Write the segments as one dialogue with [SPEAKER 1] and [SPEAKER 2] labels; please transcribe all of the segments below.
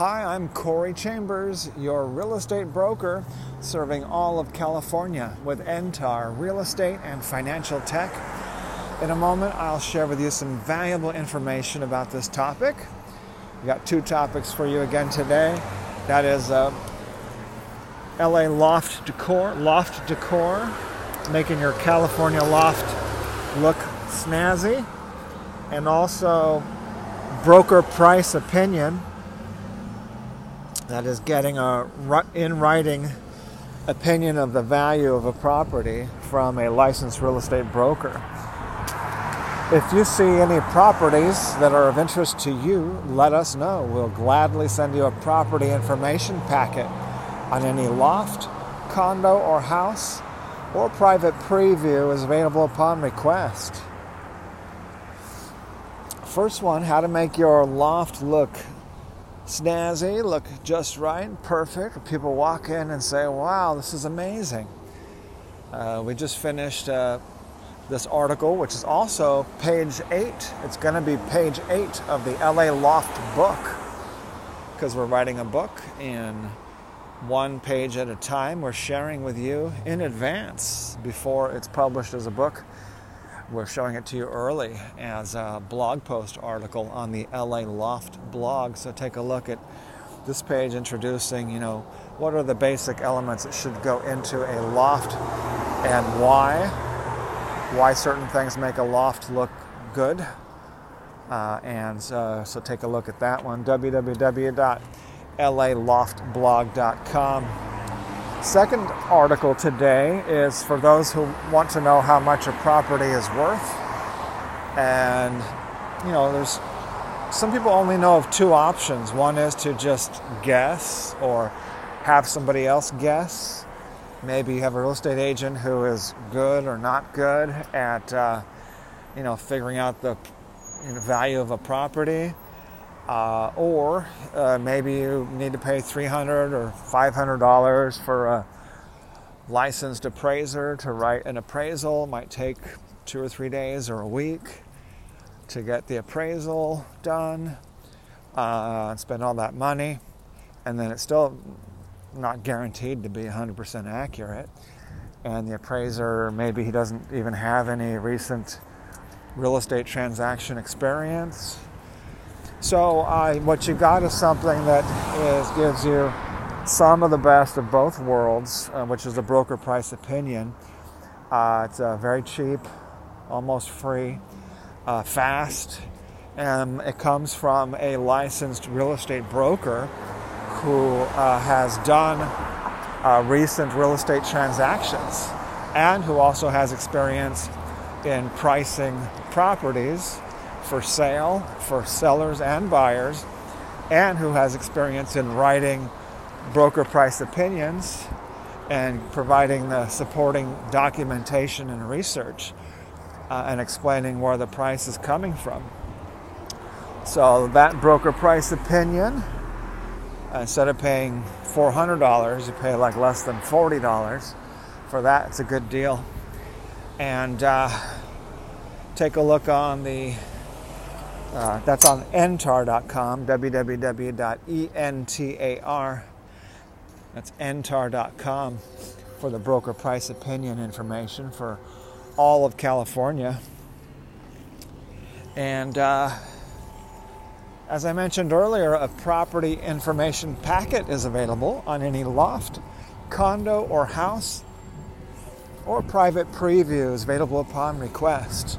[SPEAKER 1] Hi, I'm Corey Chambers, your real estate broker serving all of California with Entar Real Estate and Financial Tech. In a moment, I'll share with you some valuable information about this topic. We got two topics for you again today. That is uh, LA loft decor, loft decor, making your California loft look snazzy, and also broker price opinion that is getting a in writing opinion of the value of a property from a licensed real estate broker. If you see any properties that are of interest to you, let us know. We'll gladly send you a property information packet on any loft, condo, or house, or private preview is available upon request. First one how to make your loft look snazzy, look just right, perfect. People walk in and say, wow, this is amazing. Uh, we just finished uh, this article, which is also page eight. It's going to be page eight of the LA Loft book because we're writing a book in one page at a time. We're sharing with you in advance before it's published as a book we're showing it to you early as a blog post article on the LA Loft blog. So take a look at this page introducing, you know, what are the basic elements that should go into a loft and why. Why certain things make a loft look good. Uh, and uh, so take a look at that one www.laloftblog.com. Second article today is for those who want to know how much a property is worth. And, you know, there's some people only know of two options. One is to just guess or have somebody else guess. Maybe you have a real estate agent who is good or not good at, uh, you know, figuring out the you know, value of a property. Uh, or uh, maybe you need to pay 300 or $500 for a licensed appraiser to write an appraisal. It might take two or three days or a week to get the appraisal done, uh, spend all that money, and then it's still not guaranteed to be 100% accurate. And the appraiser, maybe he doesn't even have any recent real estate transaction experience so uh, what you got is something that is, gives you some of the best of both worlds, uh, which is a broker price opinion. Uh, it's uh, very cheap, almost free, uh, fast, and it comes from a licensed real estate broker who uh, has done recent real estate transactions and who also has experience in pricing properties for sale for sellers and buyers, and who has experience in writing broker price opinions and providing the supporting documentation and research uh, and explaining where the price is coming from. So, that broker price opinion, instead of paying $400, you pay like less than $40. For that, it's a good deal. And uh, take a look on the uh, that's on entar.com, www.entar. That's entar.com for the broker price opinion information for all of California. And uh, as I mentioned earlier, a property information packet is available on any loft, condo, or house, or private previews available upon request.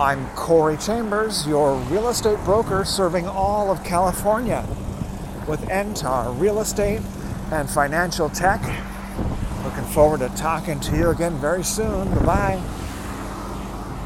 [SPEAKER 1] I'm Corey Chambers, your real estate broker serving all of California with Entar Real Estate and Financial Tech. Looking forward to talking to you again very soon. Bye bye.